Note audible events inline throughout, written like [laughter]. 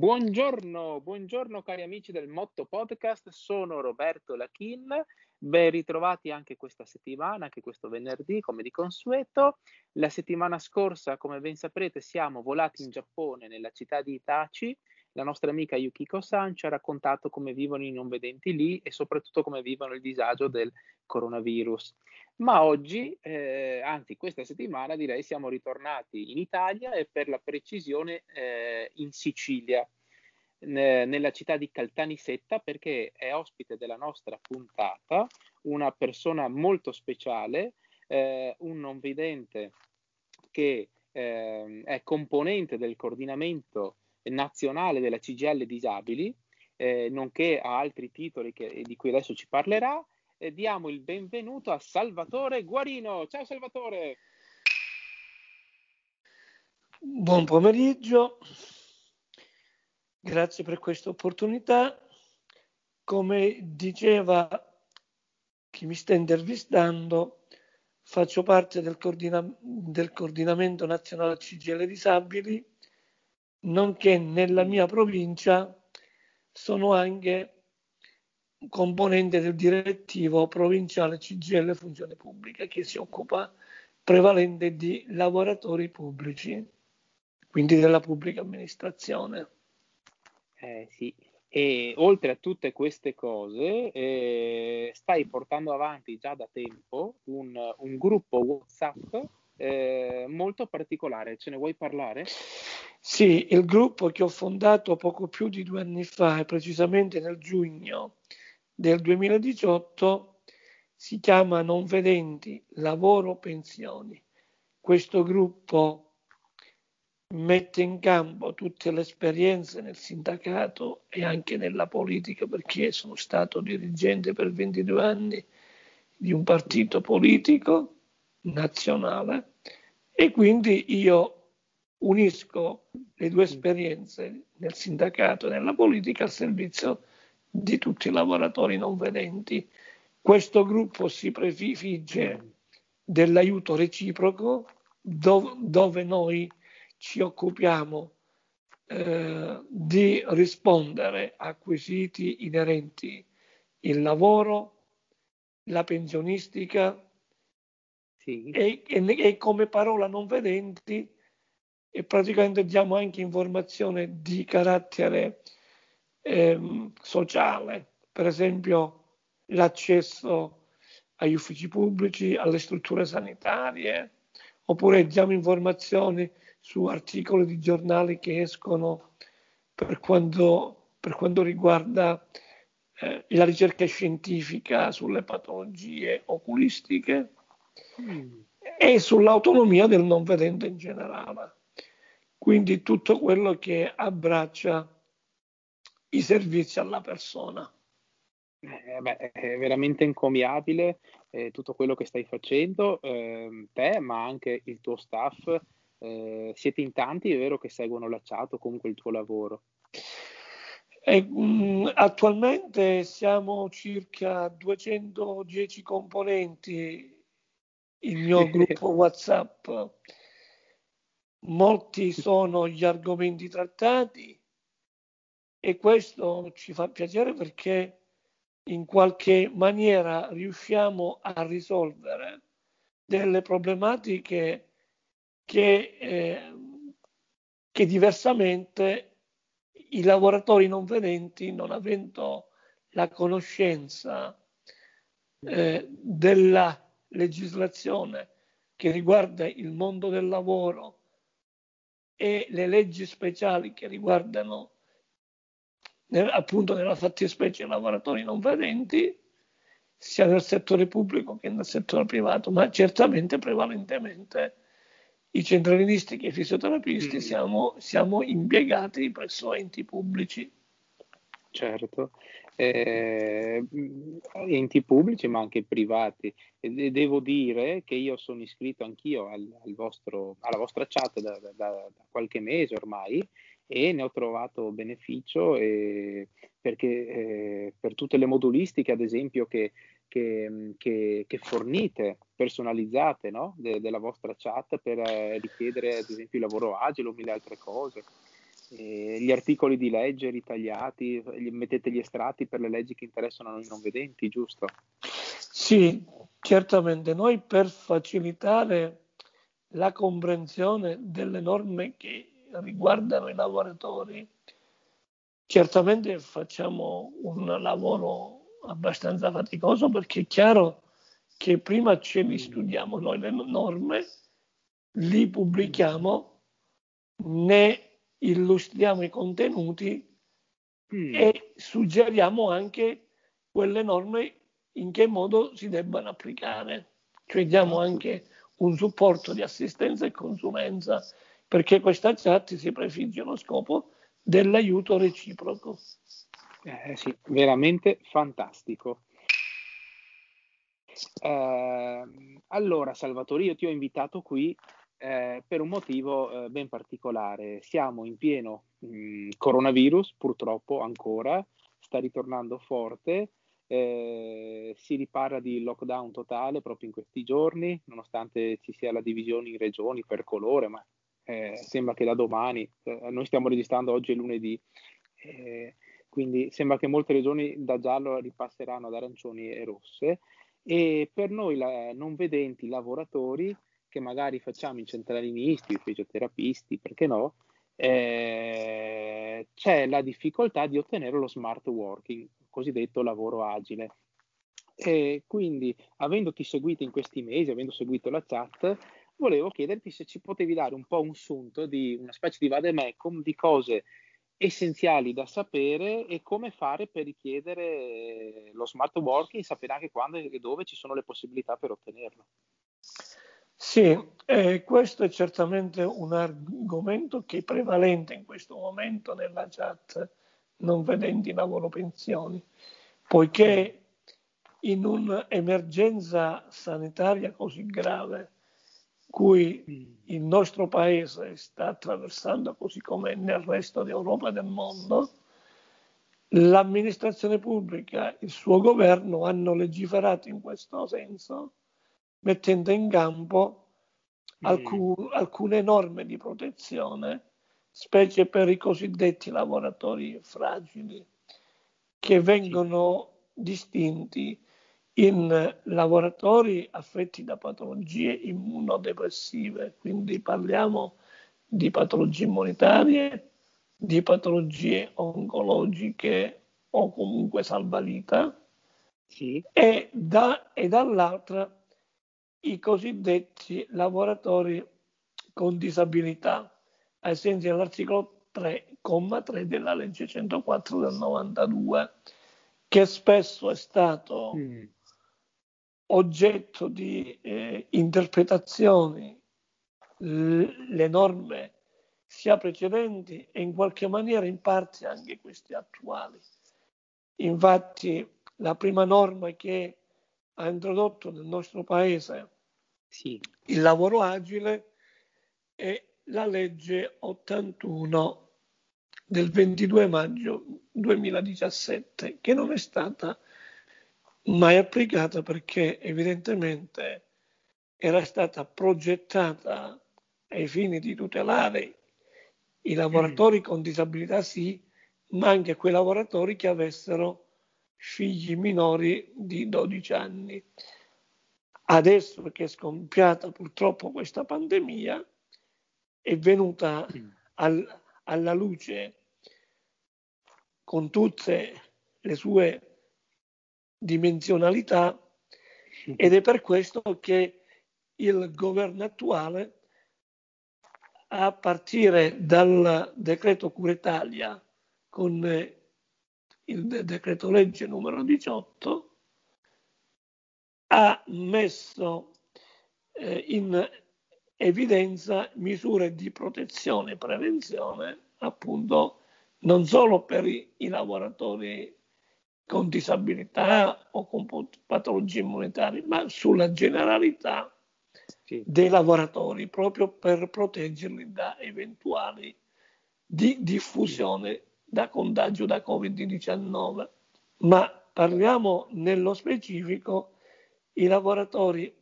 Buongiorno, buongiorno cari amici del Motto Podcast, sono Roberto Lachin, ben ritrovati anche questa settimana, anche questo venerdì come di consueto. La settimana scorsa, come ben saprete, siamo volati in Giappone, nella città di Itachi. La nostra amica Yukiko-san ci ha raccontato come vivono i non vedenti lì e soprattutto come vivono il disagio del coronavirus. Ma oggi, eh, anzi questa settimana direi siamo ritornati in Italia e per la precisione eh, in Sicilia, ne, nella città di Caltanissetta perché è ospite della nostra puntata una persona molto speciale, eh, un non vedente che ehm, è componente del coordinamento nazionale della CGL Disabili, eh, nonché a altri titoli che, di cui adesso ci parlerà e diamo il benvenuto a Salvatore Guarino. Ciao Salvatore! Buon pomeriggio, grazie per questa opportunità. Come diceva chi mi sta intervistando, faccio parte del, coordina- del coordinamento nazionale CGL Disabili, nonché nella mia provincia sono anche componente del direttivo provinciale CGL Funzione Pubblica che si occupa prevalente di lavoratori pubblici, quindi della pubblica amministrazione. Eh, sì. E oltre a tutte queste cose, eh, stai portando avanti già da tempo un, un gruppo WhatsApp eh, molto particolare. Ce ne vuoi parlare? Sì, il gruppo che ho fondato poco più di due anni fa, precisamente nel giugno del 2018 si chiama Non Vedenti Lavoro Pensioni. Questo gruppo mette in campo tutte le esperienze nel sindacato e anche nella politica perché sono stato dirigente per 22 anni di un partito politico nazionale e quindi io unisco le due esperienze nel sindacato e nella politica al servizio di tutti i lavoratori non vedenti. Questo gruppo si prefigge dell'aiuto reciproco dove, dove noi ci occupiamo eh, di rispondere a quesiti inerenti il lavoro, la pensionistica sì. e, e, e, come parola non vedenti e praticamente diamo anche informazione di carattere ehm, sociale, per esempio l'accesso agli uffici pubblici, alle strutture sanitarie, oppure diamo informazioni su articoli di giornali che escono per quanto, per quanto riguarda eh, la ricerca scientifica sulle patologie oculistiche mm. e sull'autonomia del non vedente in generale. Quindi tutto quello che abbraccia i servizi alla persona. Eh, beh, è veramente encomiabile eh, tutto quello che stai facendo, eh, te, ma anche il tuo staff. Eh, siete in tanti, è vero, che seguono la chat o comunque il tuo lavoro? E, mh, mm, attualmente siamo circa 210 componenti il mio [laughs] gruppo WhatsApp. Molti sono gli argomenti trattati e questo ci fa piacere perché in qualche maniera riusciamo a risolvere delle problematiche che, eh, che diversamente i lavoratori non vedenti, non avendo la conoscenza eh, della legislazione che riguarda il mondo del lavoro e le leggi speciali che riguardano nel, appunto nella fattispecie lavoratori non vedenti, sia nel settore pubblico che nel settore privato, ma certamente prevalentemente i centralinisti e i fisioterapisti mm. siamo, siamo impiegati presso enti pubblici. Certo, eh, enti pubblici ma anche privati. E devo dire che io sono iscritto anch'io al, al vostro, alla vostra chat da, da, da, qualche mese ormai e ne ho trovato beneficio eh, perché eh, per tutte le modulistiche, ad esempio, che, che, che, che fornite, personalizzate no? De, della vostra chat per eh, richiedere, ad esempio, il lavoro agile o mille altre cose. Eh, gli articoli di legge ritagliati, mettete gli estratti per le leggi che interessano noi non vedenti, giusto? Sì, certamente. Noi per facilitare la comprensione delle norme che riguardano i lavoratori, certamente facciamo un lavoro abbastanza faticoso perché è chiaro che prima ce li studiamo noi le norme, li pubblichiamo, ne illustriamo i contenuti mm. e suggeriamo anche quelle norme in che modo si debbano applicare. Cioè diamo anche un supporto di assistenza e consulenza perché questa chat si prefigge lo scopo dell'aiuto reciproco. Eh, sì, veramente fantastico. Eh, allora, Salvatore, io ti ho invitato qui eh, per un motivo eh, ben particolare. Siamo in pieno mh, mm, coronavirus, purtroppo ancora, sta ritornando forte. Eh, si riparla di lockdown totale proprio in questi giorni, nonostante ci sia la divisione in regioni per colore, ma eh, sembra che da domani, eh, noi stiamo registrando oggi è lunedì, eh, quindi sembra che molte regioni da giallo ripasseranno ad arancioni e rosse e per noi la, non vedenti lavoratori che magari facciamo in centrali misti, fisioterapisti, perché no, eh, c'è la difficoltà di ottenere lo smart working, cosiddetto lavoro agile. E quindi, avendoti seguito in questi mesi, avendo seguito la chat, volevo chiederti se ci potevi dare un po' un sunto di una specie di vademecum di cose essenziali da sapere e come fare per richiedere lo smart working, sapere anche quando e dove ci sono le possibilità per ottenerlo. Sì, eh, questo è certamente un argomento che è prevalente in questo momento nella chat non vedenti lavoro pensioni, poiché in un'emergenza sanitaria così grave cui il nostro paese sta attraversando, così come nel resto d'Europa e del mondo, l'amministrazione pubblica, il suo governo hanno legiferato in questo senso mettendo in campo alcun, mm. alcune norme di protezione, specie per i cosiddetti lavoratori fragili, che vengono distinti in lavoratori affetti da patologie immunodepressive, quindi parliamo di patologie immunitarie, di patologie oncologiche o comunque salvalita, sì. e, da, e dall'altra i cosiddetti lavoratori con disabilità, ai sensi dell'articolo 3,3 della legge 104 del 92, che spesso è stato mm. oggetto di eh, interpretazioni, l- le norme sia precedenti e in qualche maniera in parte anche queste attuali. Infatti la prima norma che ha introdotto nel nostro paese sì. il lavoro agile è la legge 81 del 22 maggio 2017 che non è stata mai applicata perché evidentemente era stata progettata ai fini di tutelare i lavoratori mm. con disabilità sì, ma anche quei lavoratori che avessero figli minori di 12 anni. Adesso che è scompiata purtroppo questa pandemia, è venuta mm. al, alla luce con tutte le sue dimensionalità ed è per questo che il governo attuale a partire dal decreto Cura Italia con il decreto legge numero 18 ha messo eh, in evidenza misure di protezione e prevenzione appunto non solo per i, i lavoratori con disabilità o con patologie immunitarie, ma sulla generalità sì. dei lavoratori proprio per proteggerli da eventuali di diffusione da contagio da Covid-19, ma parliamo nello specifico i lavoratori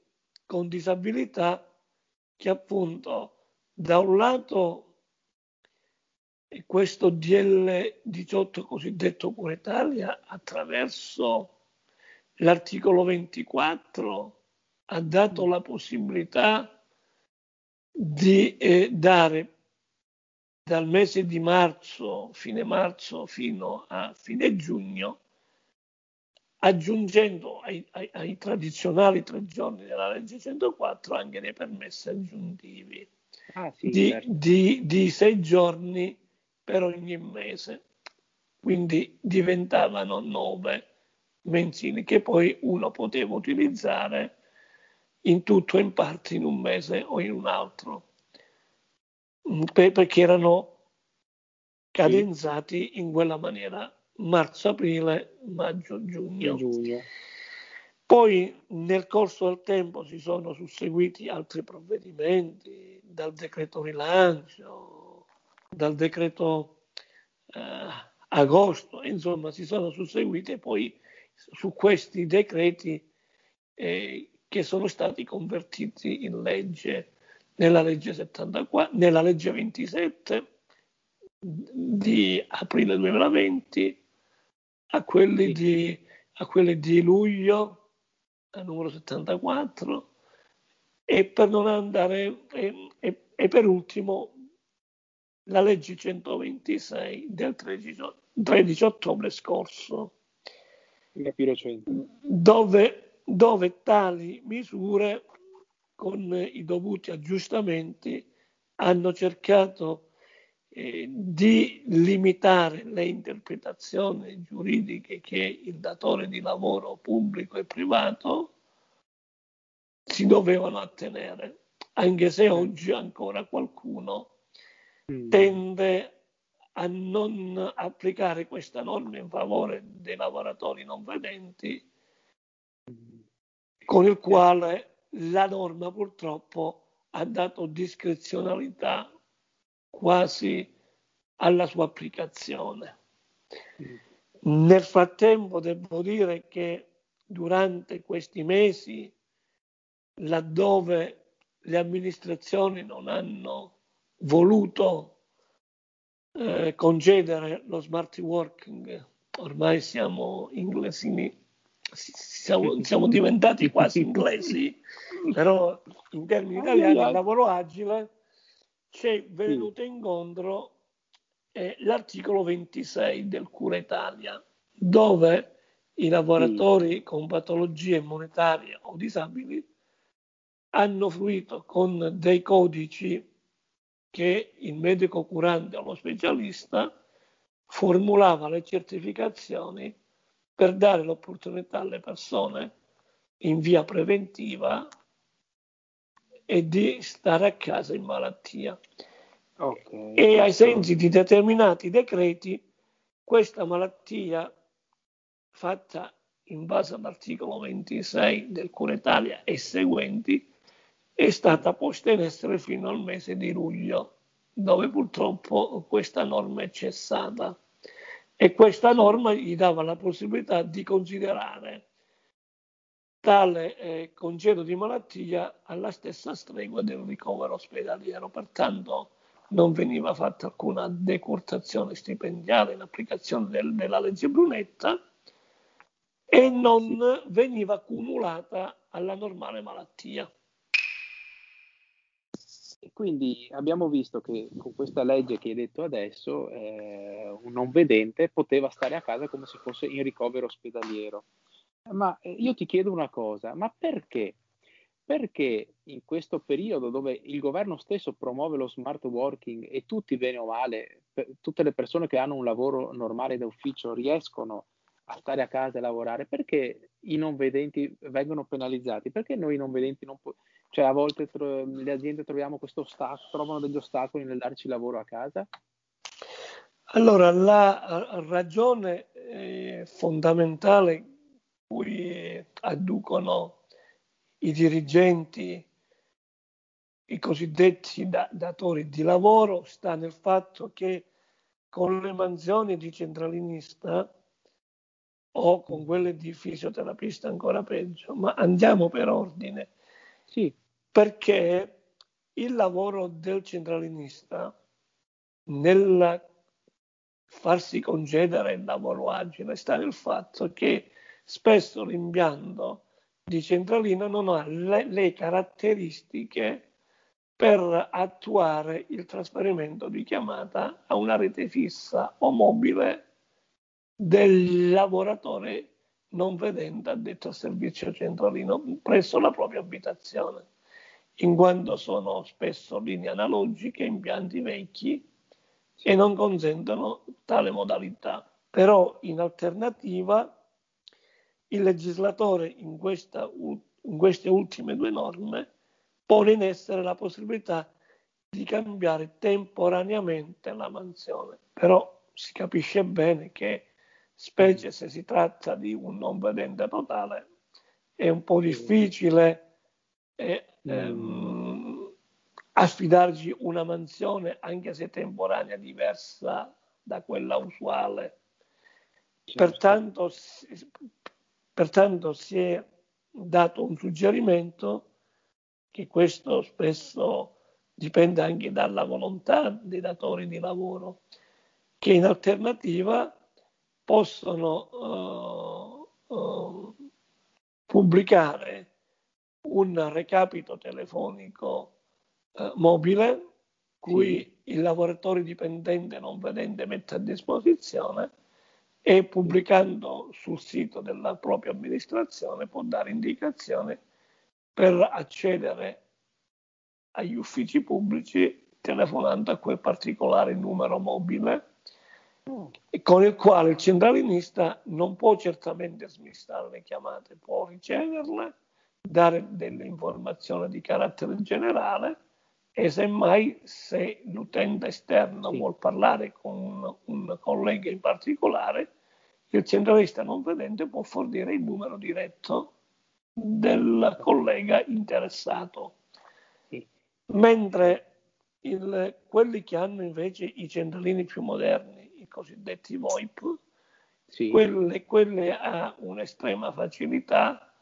con disabilità che appunto da un lato questo DL 18 cosiddetto Cura Italia attraverso l'articolo 24 ha dato la possibilità di eh, dare dal mese di marzo, fine marzo fino a fine giugno, aggiungendo ai, ai, ai tradizionali tre giorni della legge 104 anche dei permessi aggiuntivi ah, sì, di, certo. di, di sei giorni per ogni mese. Quindi diventavano nove mensili che poi uno poteva utilizzare in tutto o in parte in un mese o in un altro. Mm, perché erano cadenzati sì. in quella maniera marzo, aprile, maggio, giugno. giugno. Poi nel corso del tempo si sono susseguiti altri provvedimenti, dal decreto rilancio, dal decreto eh, agosto, insomma si sono susseguiti e poi su questi decreti eh, che sono stati convertiti in legge nella legge, 74, nella legge 27 di aprile 2020 a quelli di, a quelli di luglio, numero 74, e per non andare, e, e, e per ultimo la legge 126 del 13, 13 ottobre scorso, dove, dove tali misure con i dovuti aggiustamenti hanno cercato eh, di limitare le interpretazioni giuridiche che il datore di lavoro pubblico e privato si dovevano attenere, anche se oggi ancora qualcuno mm. tende a non applicare questa norma in favore dei lavoratori non vedenti, con il quale la norma purtroppo ha dato discrezionalità quasi alla sua applicazione. Nel frattempo devo dire che durante questi mesi, laddove le amministrazioni non hanno voluto eh, concedere lo smart working, ormai siamo inglesini, siamo, siamo diventati quasi inglesi, però in termini italiani il lavoro agile ci è venuto incontro eh, l'articolo 26 del Cura Italia, dove i lavoratori con patologie monetarie o disabili hanno fruito con dei codici che il medico curante o lo specialista formulava le certificazioni per dare l'opportunità alle persone in via preventiva e di stare a casa in malattia. Okay. E ai sensi di determinati decreti, questa malattia fatta in base all'articolo 26 del Cura Italia e seguenti è stata posta in essere fino al mese di luglio, dove purtroppo questa norma è cessata. E questa norma gli dava la possibilità di considerare tale eh, congedo di malattia alla stessa stregua del ricovero ospedaliero, pertanto non veniva fatta alcuna decurtazione stipendiale in applicazione del, della legge Brunetta e non veniva accumulata alla normale malattia. E quindi abbiamo visto che con questa legge che hai detto adesso, eh, un non vedente poteva stare a casa come se fosse in ricovero ospedaliero. Ma eh, io ti chiedo una cosa, ma perché? Perché in questo periodo dove il governo stesso promuove lo smart working e tutti bene o male, tutte le persone che hanno un lavoro normale da ufficio riescono a stare a casa e lavorare, perché i non vedenti vengono penalizzati? Perché noi non vedenti non possiamo cioè a volte tro- le aziende ostacolo, trovano degli ostacoli nel darci lavoro a casa? Allora, la ragione eh, fondamentale cui adducono i dirigenti, i cosiddetti da- datori di lavoro, sta nel fatto che con le mansioni di centralinista o con quelle di fisioterapista ancora peggio, ma andiamo per ordine sì, perché il lavoro del centralinista nella farsi concedere il lavoro agile sta nel fatto che spesso l'impianto di centralina non ha le, le caratteristiche per attuare il trasferimento di chiamata a una rete fissa o mobile del lavoratore non vedente addetto al servizio centralino presso la propria abitazione, in quanto sono spesso linee analogiche, impianti vecchi e non consentono tale modalità. Però in alternativa il legislatore in, questa, in queste ultime due norme pone in essere la possibilità di cambiare temporaneamente la mansione. Però si capisce bene che, specie se si tratta di un non vedente totale, è un po' difficile eh, ehm, affidargli una mansione, anche se temporanea, diversa da quella usuale. Pertanto, Pertanto si è dato un suggerimento che questo spesso dipende anche dalla volontà dei datori di lavoro, che in alternativa possono uh, uh, pubblicare un recapito telefonico uh, mobile cui sì. il lavoratore dipendente non vedente mette a disposizione e pubblicando sul sito della propria amministrazione può dare indicazioni per accedere agli uffici pubblici telefonando a quel particolare numero mobile con il quale il centralinista non può certamente smistare le chiamate, può riceverle, dare delle informazioni di carattere generale e semmai se l'utente esterno sì. vuol parlare con un collega in particolare, il centralista non vedente può fornire il numero diretto del collega interessato. Sì. Mentre il, quelli che hanno invece i centralini più moderni, i cosiddetti VoIP, sì. quelle, quelle a un'estrema facilità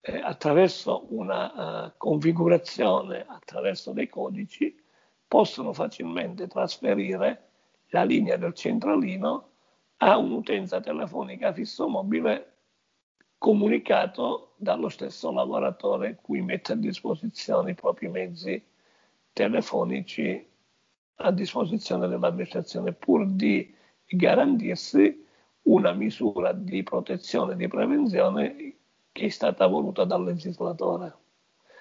eh, attraverso una uh, configurazione, attraverso dei codici, possono facilmente trasferire la linea del centralino a un'utenza telefonica fisso mobile comunicato dallo stesso lavoratore cui mette a disposizione i propri mezzi telefonici a disposizione dell'amministrazione pur di garantirsi una misura di protezione e di prevenzione che è stata voluta dal legislatore.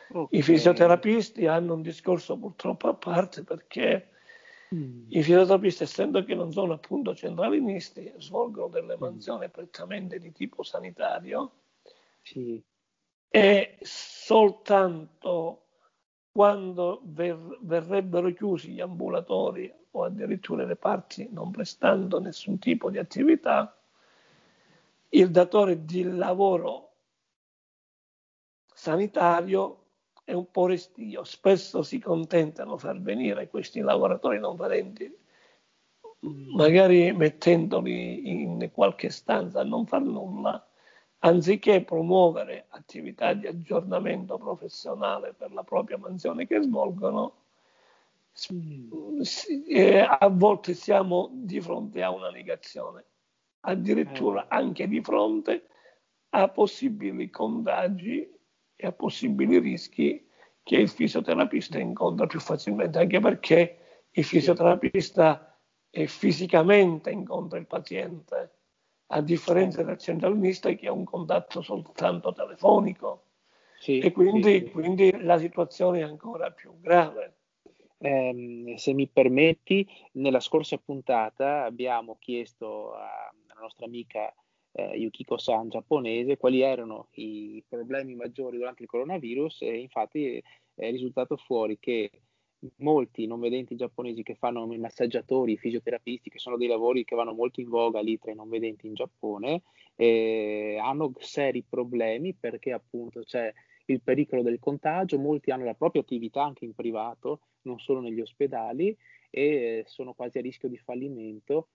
Okay. I fisioterapisti hanno un discorso purtroppo a parte perché mm. i fisioterapisti, essendo che non sono appunto centralinisti, svolgono delle mm. mansioni prettamente di tipo sanitario sì. e soltanto quando ver- verrebbero chiusi gli ambulatori o addirittura le parti non prestando nessun tipo di attività, il datore di lavoro sanitario è un po' restio. Spesso si contentano far venire questi lavoratori non vedenti, magari mettendoli in qualche stanza a non far nulla, anziché promuovere attività di aggiornamento professionale per la propria mansione che svolgono, eh, a volte siamo di fronte a una negazione, addirittura eh. anche di fronte a possibili contagi e a possibili rischi che il fisioterapista incontra più facilmente, anche perché il fisioterapista fisicamente incontra il paziente, a differenza del centralista che ha un contatto soltanto telefonico. Sì, e quindi, sì. quindi, la situazione è ancora più grave. Eh, se mi permetti, nella scorsa puntata abbiamo chiesto alla nostra amica eh, Yukiko-san giapponese quali erano i problemi maggiori durante il coronavirus e infatti è risultato fuori che molti non vedenti giapponesi che fanno i massaggiatori, i fisioterapisti, che sono dei lavori che vanno molto in voga lì tra i non vedenti in Giappone, eh, hanno seri problemi perché appunto c'è il pericolo del contagio, molti hanno la propria attività anche in privato, non solo negli ospedali, e sono quasi a rischio di fallimento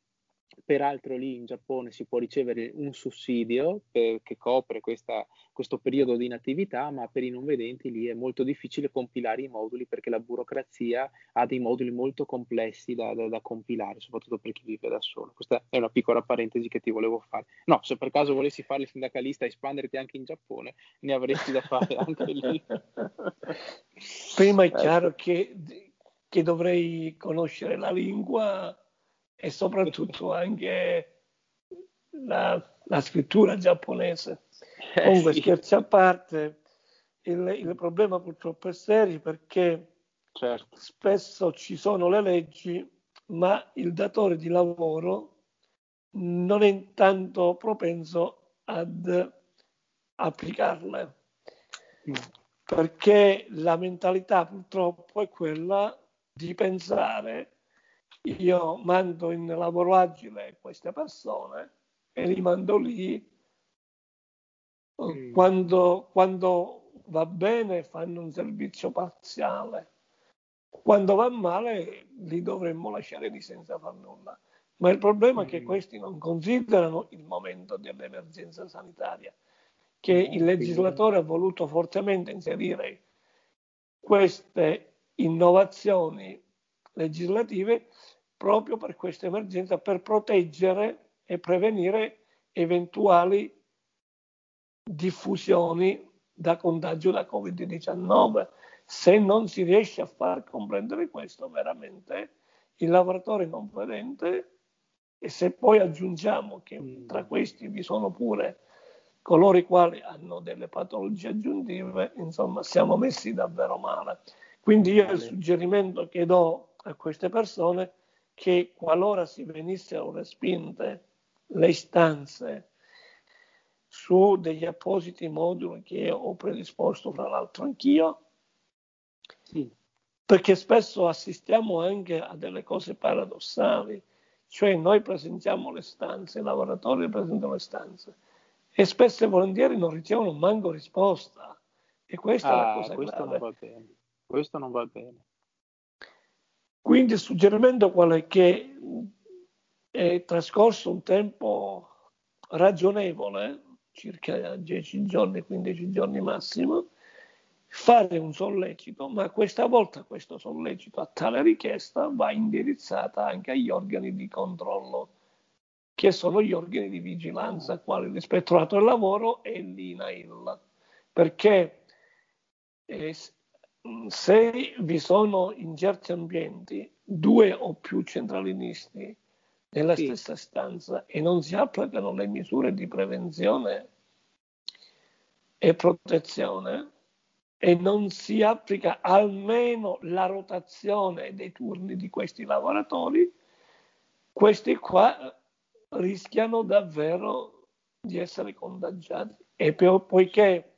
Peraltro lì in Giappone si può ricevere un sussidio per, che copre questa, questo periodo di inattività, ma per i non vedenti lì è molto difficile compilare i moduli perché la burocrazia ha dei moduli molto complessi da, da, da compilare, soprattutto per chi vive da solo. Questa è una piccola parentesi che ti volevo fare. No, se per caso volessi fare il sindacalista e espanderti anche in Giappone, ne avresti da fare anche lì. [laughs] Prima è chiaro che, che dovrei conoscere la lingua e soprattutto anche la, la scrittura giapponese. Eh, Comunque, sì. scherzi a parte, il, il, problema purtroppo è serio perché certo. spesso ci sono le leggi, ma il datore di lavoro non è tanto propenso ad applicarle. Mm. Perché la mentalità purtroppo è quella di pensare io mando in lavoro agile queste persone e li mando lì. Mm. Quando, quando va bene fanno un servizio parziale, quando va male li dovremmo lasciare lì senza far nulla. Ma il problema è che mm. questi non considerano il momento dell'emergenza sanitaria, che il legislatore ha voluto fortemente inserire queste innovazioni legislative proprio per questa emergenza, per proteggere e prevenire eventuali diffusioni da contagio da Covid-19. Se non si riesce a far comprendere questo, veramente il lavoratore non vedente, e se poi aggiungiamo che mm. tra questi vi sono pure coloro i quali hanno delle patologie aggiuntive, insomma, siamo messi davvero male. Quindi io il suggerimento che do a queste persone che qualora si venissero respinte le istanze su degli appositi moduli che ho predisposto, fra l'altro anch'io, sì. perché spesso assistiamo anche a delle cose paradossali, cioè noi presentiamo le stanze, i lavoratori presentano le stanze e spesso e volentieri non ricevono manco risposta. E questa ah, è la ah, cosa questo grave. Non va bene. Questo non va bene. Quindi il suggerimento qual è? Che è trascorso un tempo ragionevole, circa 10 giorni, 15 giorni massimo, fare un sollecito, ma questa volta questo sollecito a tale richiesta va indirizzata anche agli organi di controllo, che sono gli organi di vigilanza, quali l'ispettorato del lavoro e l'INAIL, perché eh, se vi sono in certi ambienti due o più centralinisti nella sì. stessa stanza e non si applicano le misure di prevenzione e protezione e non si applica almeno la rotazione dei turni di questi lavoratori, questi qua rischiano davvero di essere contagiati. E poiché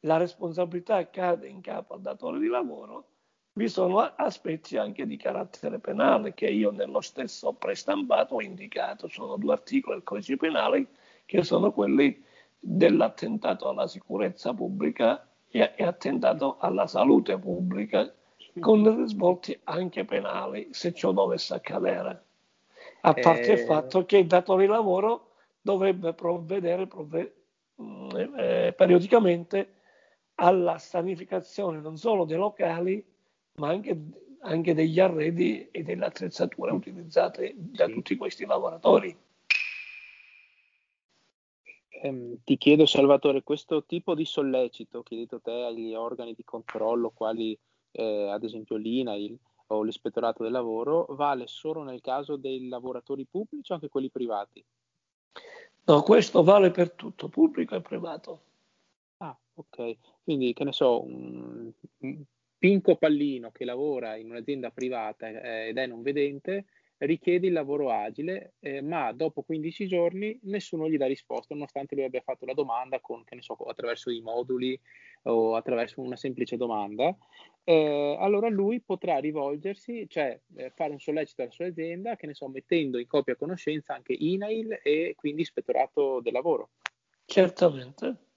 la responsabilità cade in capo al datore di lavoro, vi sono aspetti anche di carattere penale che io nello stesso prestampato ho indicato. Sono due articoli del codice penale che sono quelli dell'attentato alla sicurezza pubblica e, e attentato alla salute pubblica, con risvolti anche penali se ciò dovesse accadere. A parte eh... il fatto che il datore di lavoro dovrebbe provvedere provve- eh, periodicamente alla sanificazione non solo dei locali, ma anche, anche degli arredi e delle attrezzature utilizzate da sì. tutti questi lavoratori. Eh, ti chiedo, Salvatore, questo tipo di sollecito che hai detto te agli organi di controllo, quali eh, ad esempio l'INAIL o l'ispettorato del lavoro, vale solo nel caso dei lavoratori pubblici o anche quelli privati? No, questo vale per tutto, pubblico e privato. Ok. Quindi, che ne so, un, un Pinco Pallino che lavora in un'azienda privata eh, ed è non vedente richiede il lavoro agile, eh, ma dopo 15 giorni nessuno gli dà risposta, nonostante lui abbia fatto la domanda con, che ne so, attraverso i moduli o attraverso una semplice domanda. Eh, allora lui potrà rivolgersi, cioè eh, fare un sollecito alla sua azienda, che ne so, mettendo in copia conoscenza anche INAIL e quindi ispettorato del lavoro. Certamente.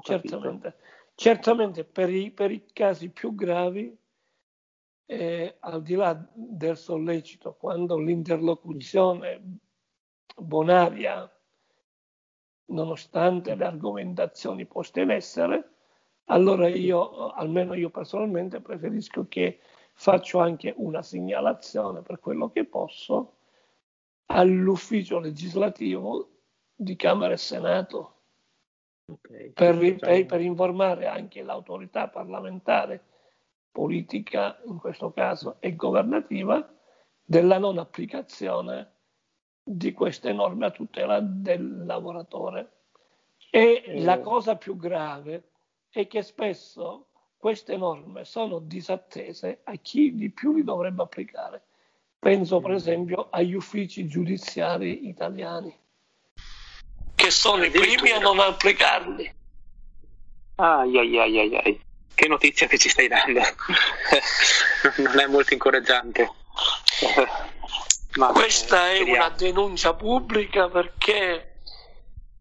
Certamente. Certamente per i, per i, casi più gravi, eh, al di là del sollecito, quando l'interlocuzione Bonaria, nonostante le argomentazioni poste in essere, allora io, almeno io personalmente, preferisco che faccio anche una segnalazione per quello che posso all'ufficio legislativo di Camera e Senato okay. per, per, per informare anche l'autorità parlamentare, politica in questo caso e governativa, della non applicazione di queste norme a tutela del lavoratore. E eh. la cosa più grave è che spesso queste norme sono disattese a chi di più li dovrebbe applicare. Penso per mm. esempio agli uffici giudiziari italiani, sono i primi a non applicarli. Ai ai ai ai. Che notizia che ci stai dando. [laughs] non è molto incoraggiante. [laughs] Ma Questa è una denuncia pubblica perché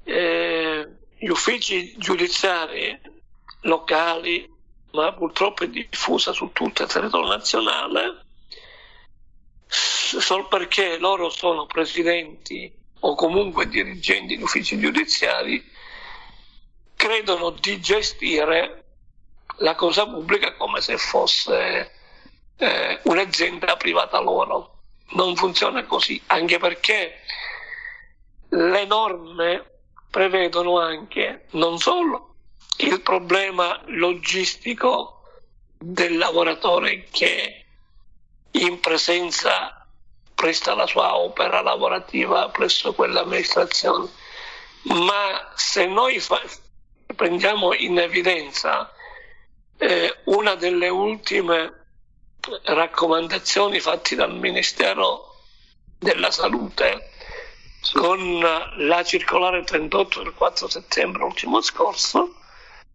eh, gli uffici giudiziari locali, ma purtroppo è diffusa su tutto il territorio nazionale, solo perché loro sono presidenti o comunque dirigenti di uffici giudiziari, credono di gestire la cosa pubblica come se fosse eh, un'azienda privata loro. Non funziona così, anche perché le norme prevedono anche non solo il problema logistico del lavoratore che in presenza presta la sua opera lavorativa presso quell'amministrazione, ma se noi fa- prendiamo in evidenza eh, una delle ultime raccomandazioni fatte dal Ministero della Salute con la circolare 38 del 4 settembre ultimo scorso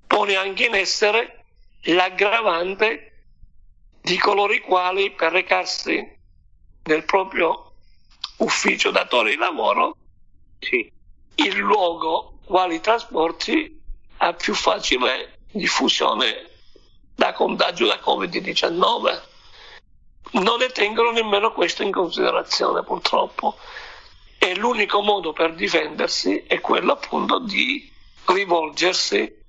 pone anche in essere l'aggravante di coloro i quali per recarsi nel proprio ufficio datore di lavoro sì. il luogo quali trasporti ha più facile diffusione da contagio da Covid-19 non ne tengono nemmeno questo in considerazione purtroppo. E l'unico modo per difendersi è quello appunto di rivolgersi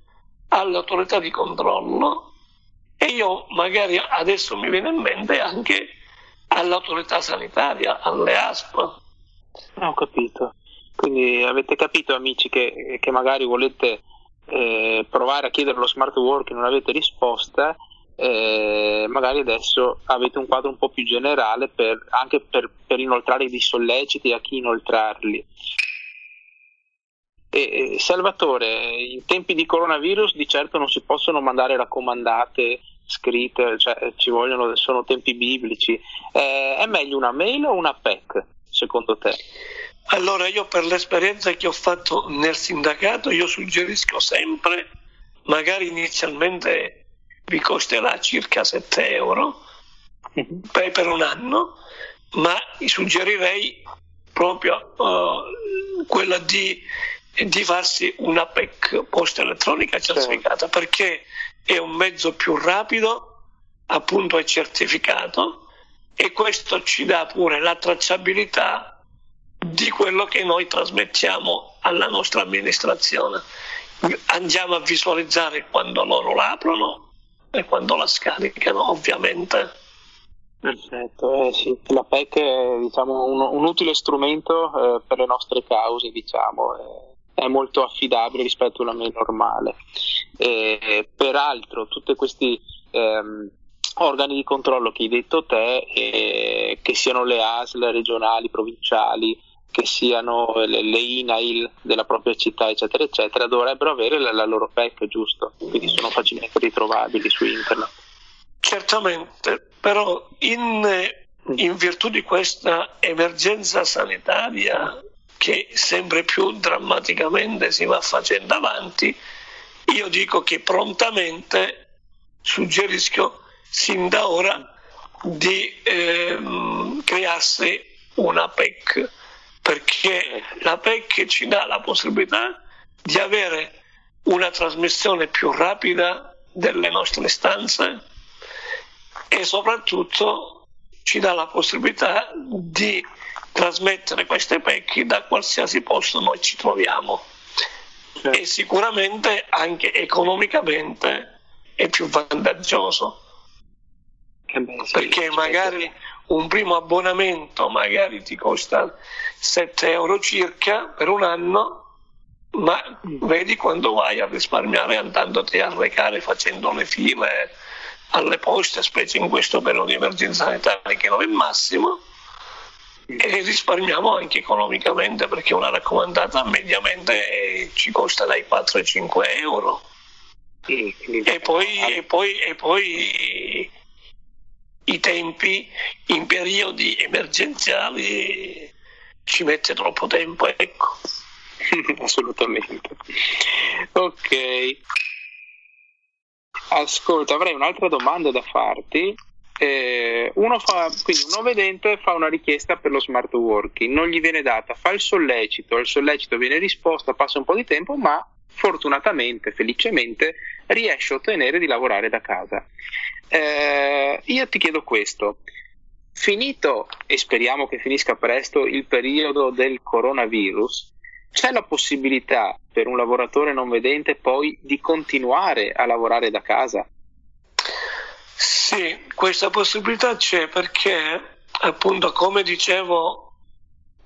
alle autorità di controllo. E io magari adesso mi viene in mente anche all'autorità sanitaria, alle ASP. Ho capito. Quindi avete capito amici che, che magari volete eh, provare a chiedere lo smart work e non avete risposta, eh, magari adesso avete un quadro un po' più generale per, anche per, per inoltrare dei solleciti a chi inoltrarli. E, Salvatore, in tempi di coronavirus di certo non si possono mandare raccomandate scritte, cioè ci vogliono, sono tempi biblici. Eh, è meglio una mail o una PEC secondo te? Allora io per l'esperienza che ho fatto nel sindacato io suggerisco sempre, magari inizialmente vi costerà circa 7 euro per, per un anno, ma suggerirei proprio uh, quella di, di, farsi una PEC, posta elettronica certificata, sì. perché è un mezzo più rapido, appunto è certificato, e questo ci dà pure la tracciabilità di quello che noi trasmettiamo alla nostra amministrazione. Andiamo a visualizzare quando loro l'aprono e quando la scaricano ovviamente. Perfetto, eh, sì. la PEC è diciamo, un, un, utile strumento eh, per le nostre cause, diciamo, eh, è molto affidabile rispetto a una mail normale. peraltro tutti questi ehm, organi di controllo che hai detto te, eh, che siano le ASL regionali, provinciali, che siano le, le INAIL della propria città, eccetera, eccetera, dovrebbero avere la, la loro PEC, giusto? Quindi sono facilmente ritrovabili su internet. Certamente, però in, in virtù di questa emergenza sanitaria che sempre più drammaticamente si va facendo avanti, io dico che prontamente suggerisco sin da ora di ehm, crearsi una PEC perché la PEC ci dà la possibilità di avere una trasmissione più rapida delle nostre istanze e soprattutto ci dà la possibilità di trasmettere queste pecche da qualsiasi posto noi ci troviamo. Certo. E sicuramente anche economicamente è più vantaggioso. Perché magari un primo abbonamento magari ti costa 7 euro circa per un anno, ma vedi quando vai a risparmiare andandoti a recare facendo le file alle poste, specie in questo periodo di emergenza sanitaria che non è massimo, e risparmiamo anche economicamente perché una raccomandata mediamente ci costa dai 4 ai 5 euro. E poi, e poi, e poi i tempi in periodi emergenziali ci mette troppo tempo, ecco. [laughs] Assolutamente. Ok. Ascolta, avrei un'altra domanda da farti. Eh, uno fa, quindi uno vedente fa una richiesta per lo smart working, non gli viene data, fa il sollecito, il sollecito viene risposto, passa un po' di tempo, ma fortunatamente, felicemente, riesce a ottenere di lavorare da casa. Eh, io ti chiedo questo. Finito, e speriamo che finisca presto, il periodo del coronavirus, c'è la possibilità per un lavoratore non vedente poi di continuare a lavorare da casa? Sì, questa possibilità c'è perché, appunto, come dicevo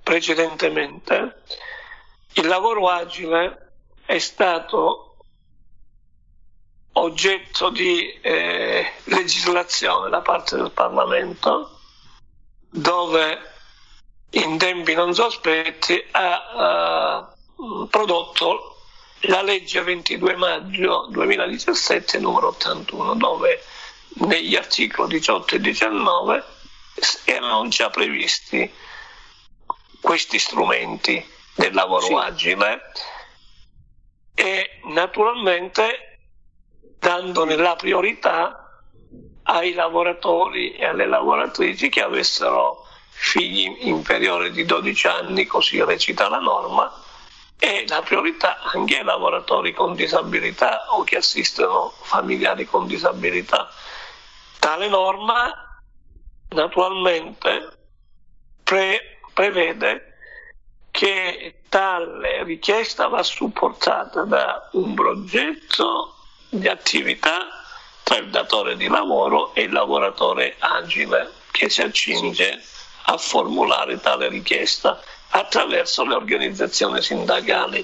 precedentemente, il lavoro agile è stato oggetto di eh, legislazione da parte del Parlamento dove in tempi non sospetti ha uh, prodotto la legge 22 maggio 2017 numero 81 dove negli articoli 18 e 19 erano già previsti questi strumenti del lavoro sì. agile e naturalmente dandone la priorità ai lavoratori e alle lavoratrici che avessero figli inferiori di 12 anni, così recita la norma, e la priorità anche ai lavoratori con disabilità o che assistono familiari con disabilità. Tale norma naturalmente pre- prevede che tale richiesta va supportata da un progetto di attività tra il datore di lavoro e il lavoratore agile che si accinge a formulare tale richiesta attraverso le organizzazioni sindacali.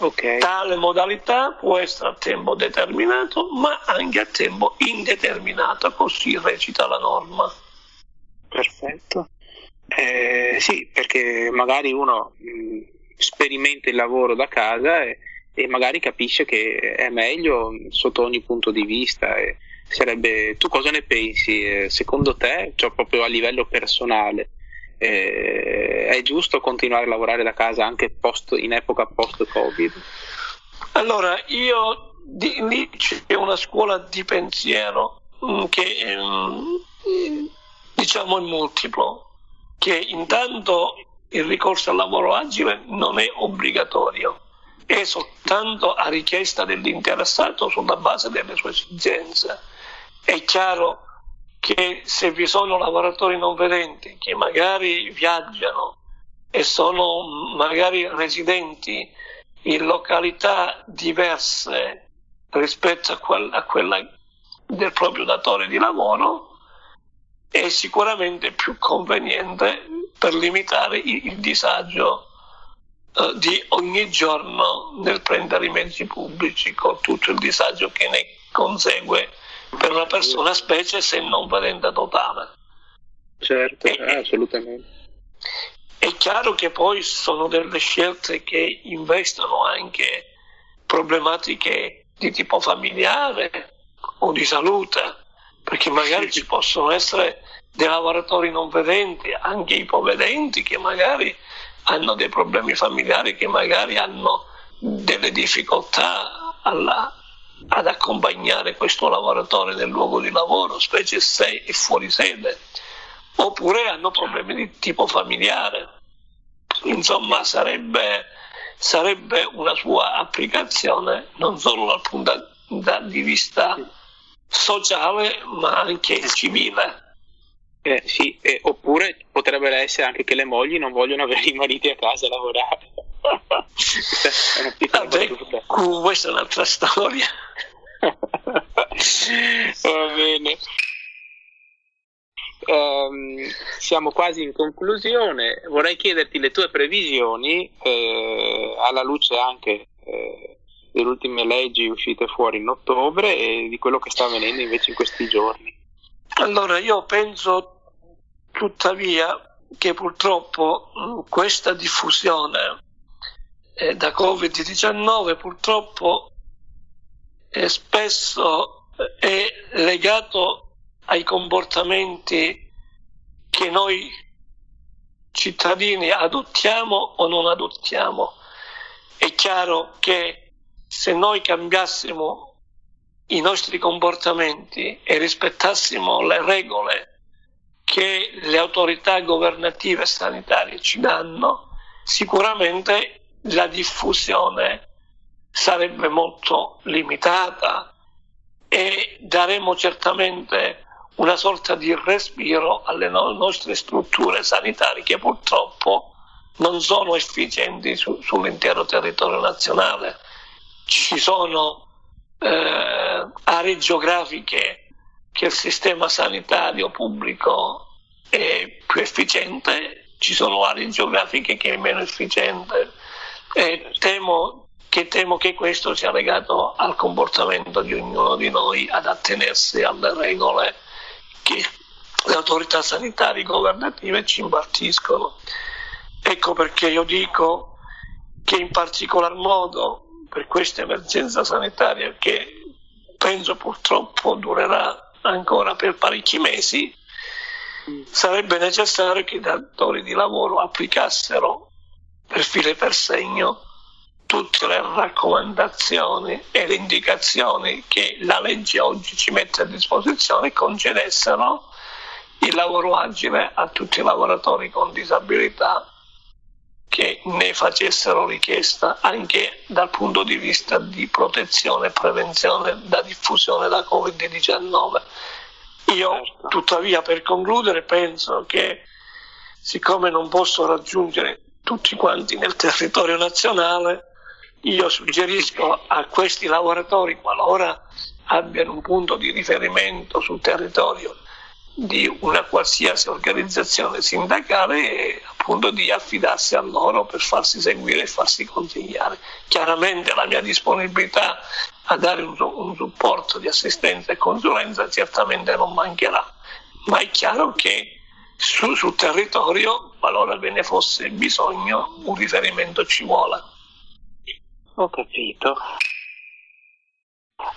Okay. Tale modalità può essere a tempo determinato ma anche a tempo indeterminato, così recita la norma. Perfetto. Eh, sì, perché magari uno mh, sperimenta il lavoro da casa e e magari capisce che è meglio sotto ogni punto di vista. Sarebbe, tu cosa ne pensi? Eh, secondo te, cioè proprio a livello personale, eh, è giusto continuare a lavorare da casa anche post, in epoca post-Covid? Allora, io lì c'è una scuola di pensiero mm, che mm, diciamo è multiplo, che intanto il ricorso al lavoro agile non è obbligatorio è soltanto a richiesta dell'interessato sulla base delle sue esigenze. È chiaro che se vi sono lavoratori non vedenti che magari viaggiano e sono magari residenti in località diverse rispetto a quella, a quella del proprio datore di lavoro, è sicuramente più conveniente per limitare il, il disagio eh, di ogni giorno nel prendere i mezzi pubblici con tutto il disagio che ne consegue per una persona, specie se non vedente totale. Certo, e, eh, assolutamente. È chiaro che poi sono delle scelte che investono anche problematiche di tipo familiare o di salute, perché magari ci possono essere dei lavoratori non vedenti, anche ipovedenti, che magari hanno dei problemi familiari, che magari hanno delle difficoltà alla, ad accompagnare questo lavoratore nel luogo di lavoro, specie se è fuori sede, oppure hanno problemi di tipo familiare. Insomma, sarebbe, sarebbe una sua applicazione non solo dal punto di vista sociale, ma anche civile. Eh, sì, eh, oppure potrebbe essere anche che le mogli non vogliono avere i mariti a casa a lavorare. Vabbè, questa è un'altra storia. Va bene. Um, siamo quasi in conclusione. Vorrei chiederti le tue previsioni, eh, alla luce anche eh, delle ultime leggi uscite fuori in ottobre e di quello che sta avvenendo invece in questi giorni. Allora, io penso tuttavia che purtroppo mm, questa diffusione eh, da Covid-19 purtroppo eh, spesso è legato ai comportamenti che noi cittadini adottiamo o non adottiamo. È chiaro che se noi cambiassimo i nostri comportamenti e rispettassimo le regole che le autorità governative sanitarie ci danno, sicuramente la diffusione sarebbe molto limitata e daremo certamente una sorta di respiro alle no- nostre strutture sanitarie che purtroppo non sono efficienti su- sull'intero territorio nazionale. Ci sono eh, aree geografiche che il sistema sanitario pubblico è più efficiente, ci sono aree geografiche che è meno efficiente e temo che, temo che questo sia legato al comportamento di ognuno di noi ad attenersi alle regole che le autorità sanitarie governative ci impartiscono. Ecco perché io dico che in particolar modo per questa emergenza sanitaria che penso purtroppo durerà ancora per parecchi mesi, sarebbe necessario che i datori di lavoro applicassero per filo e per segno tutte le raccomandazioni e le indicazioni che la legge oggi ci mette a disposizione concedessero il lavoro agile a tutti i lavoratori con disabilità che ne facessero richiesta anche dal punto di vista di protezione e prevenzione da diffusione da Covid-19. Io tuttavia per concludere penso che siccome non posso raggiungere tutti quanti nel territorio nazionale, io suggerisco a questi lavoratori, qualora abbiano un punto di riferimento sul territorio di una qualsiasi organizzazione sindacale appunto di affidarsi a loro per farsi seguire e farsi consigliare. Chiaramente la mia disponibilità a dare un, un supporto di assistenza e consulenza certamente non mancherà, ma è chiaro che su, sul territorio, qualora ve ne fosse bisogno, un riferimento ci vuole. Ho capito.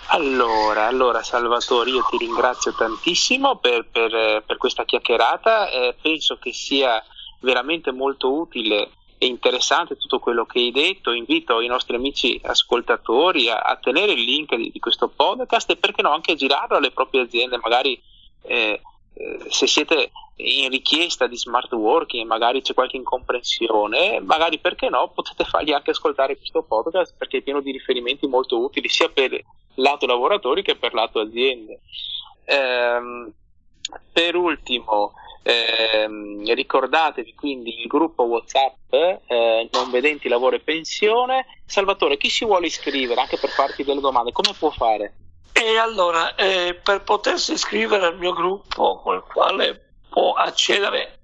Allora, allora Salvatore, io ti ringrazio tantissimo per, per, per questa chiacchierata, eh, penso che sia veramente molto utile e interessante tutto quello che hai detto, invito i nostri amici ascoltatori a, a tenere il link di, di, questo podcast e perché no anche a girarlo alle proprie aziende, magari eh, eh, se siete in richiesta di smart working, magari c'è qualche incomprensione, magari perché no, potete fargli anche ascoltare questo podcast perché è pieno di riferimenti molto utili sia per lato lavoratori che per lato aziende. Ehm, per ultimo, ehm, ricordatevi quindi il gruppo WhatsApp eh, Non Vedenti Lavoro e Pensione. Salvatore, chi si vuole iscrivere anche per farti delle domande, come può fare? E allora, eh, per potersi iscrivere al mio gruppo, con il quale può accedere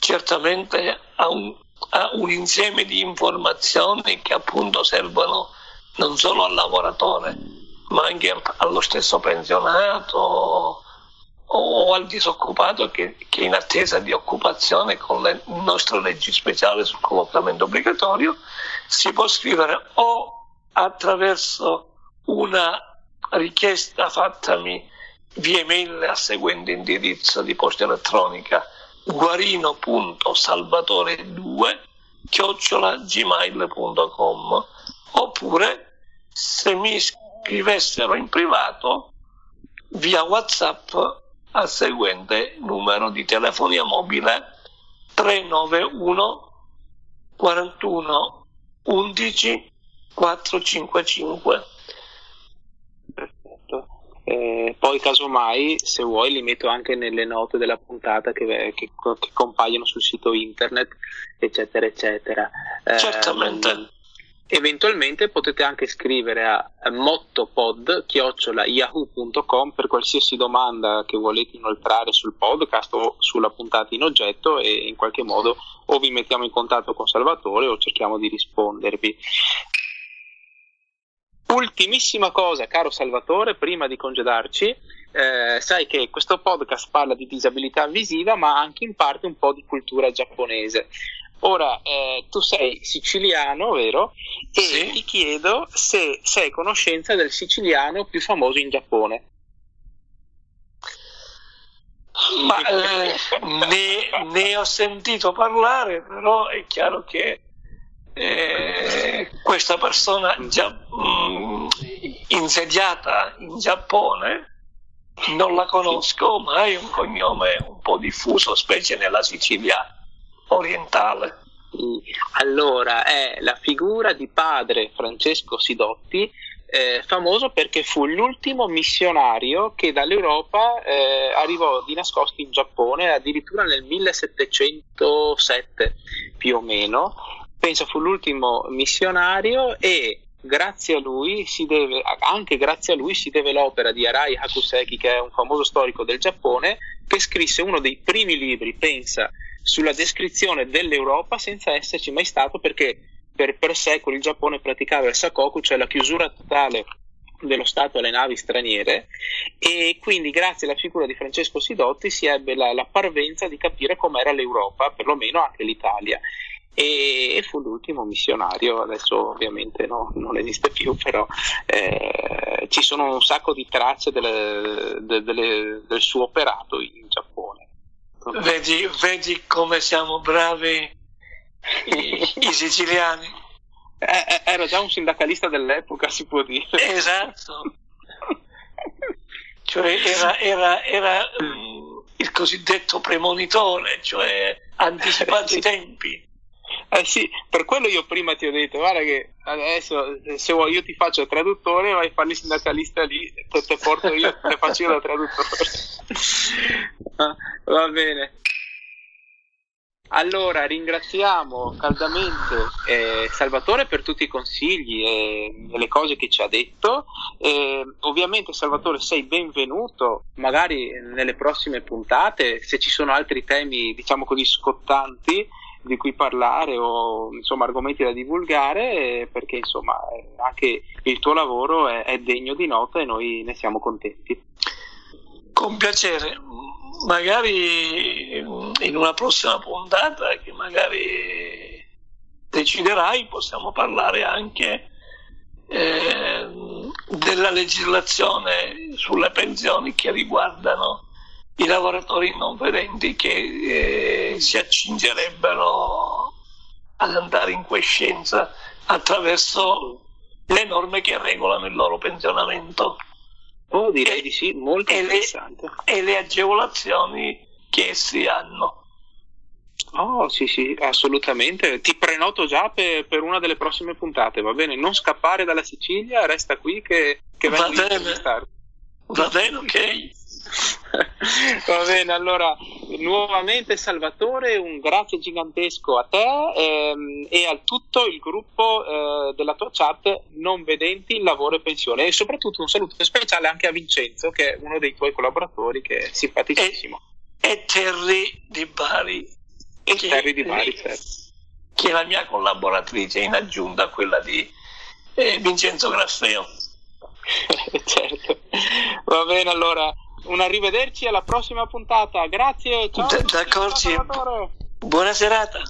certamente a un, a un insieme di informazioni che appunto servono non solo al lavoratore, ma anche allo stesso pensionato o al disoccupato che, che, è in attesa di occupazione con le nostre leggi speciali sul collocamento obbligatorio, si può scrivere o attraverso una richiesta fattami via email al seguente indirizzo di posta elettronica guarino.salvatore2 chiocciolagmail.com oppure se mi scrivessero in privato via whatsapp al seguente numero di telefonia mobile 391 41 11 455 Eh, poi casomai, se vuoi, li metto anche nelle note della puntata che, che, che compaiono sul sito internet, eccetera, eccetera. Eh, Certamente. Eventualmente potete anche scrivere a mottopod-yahoo.com per qualsiasi domanda che volete inoltrare sul podcast o sulla puntata in oggetto e in qualche modo o vi mettiamo in contatto con Salvatore o cerchiamo di rispondervi. Ultimissima cosa, caro Salvatore, prima di congedarci, eh, sai che questo podcast parla di disabilità visiva, ma anche in parte un po' di cultura giapponese. Ora, eh, tu sei siciliano, vero? E sì. ti chiedo se sei a conoscenza del siciliano più famoso in Giappone. Ma eh, ne, ne, ho sentito parlare, però è chiaro che questa persona già, mm, insediata in Giappone non la conosco, ma è un cognome un po' diffuso, specie nella Sicilia orientale. Allora, è la figura di padre Francesco Sidotti, eh, famoso perché fu l'ultimo missionario che dall'Europa eh, arrivò di nascosto in Giappone, addirittura nel 1707 più o meno. Penso fu l'ultimo missionario e grazie a lui si deve, anche grazie a lui si deve l'opera di Arai Hakuseki, che è un famoso storico del Giappone, che scrisse uno dei primi libri, pensa, sulla descrizione dell'Europa senza esserci mai stato perché per, per secoli il Giappone praticava il sakoku, cioè la chiusura totale dello Stato alle navi straniere e quindi grazie alla figura di Francesco Sidotti si ebbe la, la parvenza di capire com'era l'Europa, perlomeno anche l'Italia e, fu l'ultimo missionario, adesso ovviamente no, non esiste più, però eh, ci sono un sacco di tracce delle, de, delle, del suo operato in Giappone. Vedi, vedi come siamo bravi i, i [laughs] siciliani. Eh, eh, era già un sindacalista dell'epoca, si può dire. Esatto. cioè era, era, era um, il cosiddetto premonitore, cioè [laughs] anticipato i tempi. Eh sì, per quello io prima ti ho detto, guarda che adesso se vuoi io ti faccio traduttore, vai a farli sindacalista lì, te, te porto io, [laughs] te faccio io da traduttore. Ah, va bene. Allora, ringraziamo caldamente eh, Salvatore per tutti i consigli e, e, le cose che ci ha detto. Eh, ovviamente, Salvatore, sei benvenuto, magari nelle prossime puntate, se ci sono altri temi, diciamo così, scottanti di cui parlare o insomma argomenti da divulgare perché insomma anche il tuo lavoro è, è degno di nota e noi ne siamo contenti. Con piacere, magari in una prossima puntata che magari deciderai possiamo parlare anche eh, della legislazione sulle pensioni che riguardano i lavoratori non vedenti che eh, si accingerebbero ad andare in quiescenza attraverso le norme che regolano il loro pensionamento. Oh, direi e, di sì, molto e interessante. Le, e le agevolazioni che essi hanno. Oh, sì, sì, assolutamente. Ti prenoto già per, per, una delle prossime puntate, va bene? Non scappare dalla Sicilia, resta qui che, che va bene. Va bene, ok. [laughs] Va bene, allora nuovamente Salvatore, un grazie gigantesco a te ehm, e a tutto il gruppo eh, della tua chat non vedenti lavoro e pensione e soprattutto un saluto speciale anche a Vincenzo che è uno dei tuoi collaboratori che è simpaticissimo. E, e Terry di Bari. E che, Terry di Bari, certo. Che è la mia collaboratrice in aggiunta a quella di eh, Vincenzo Graffeo. [laughs] certo. Va bene, allora un arrivederci alla prossima puntata. Grazie, ciao. D- d'accordo, buona serata.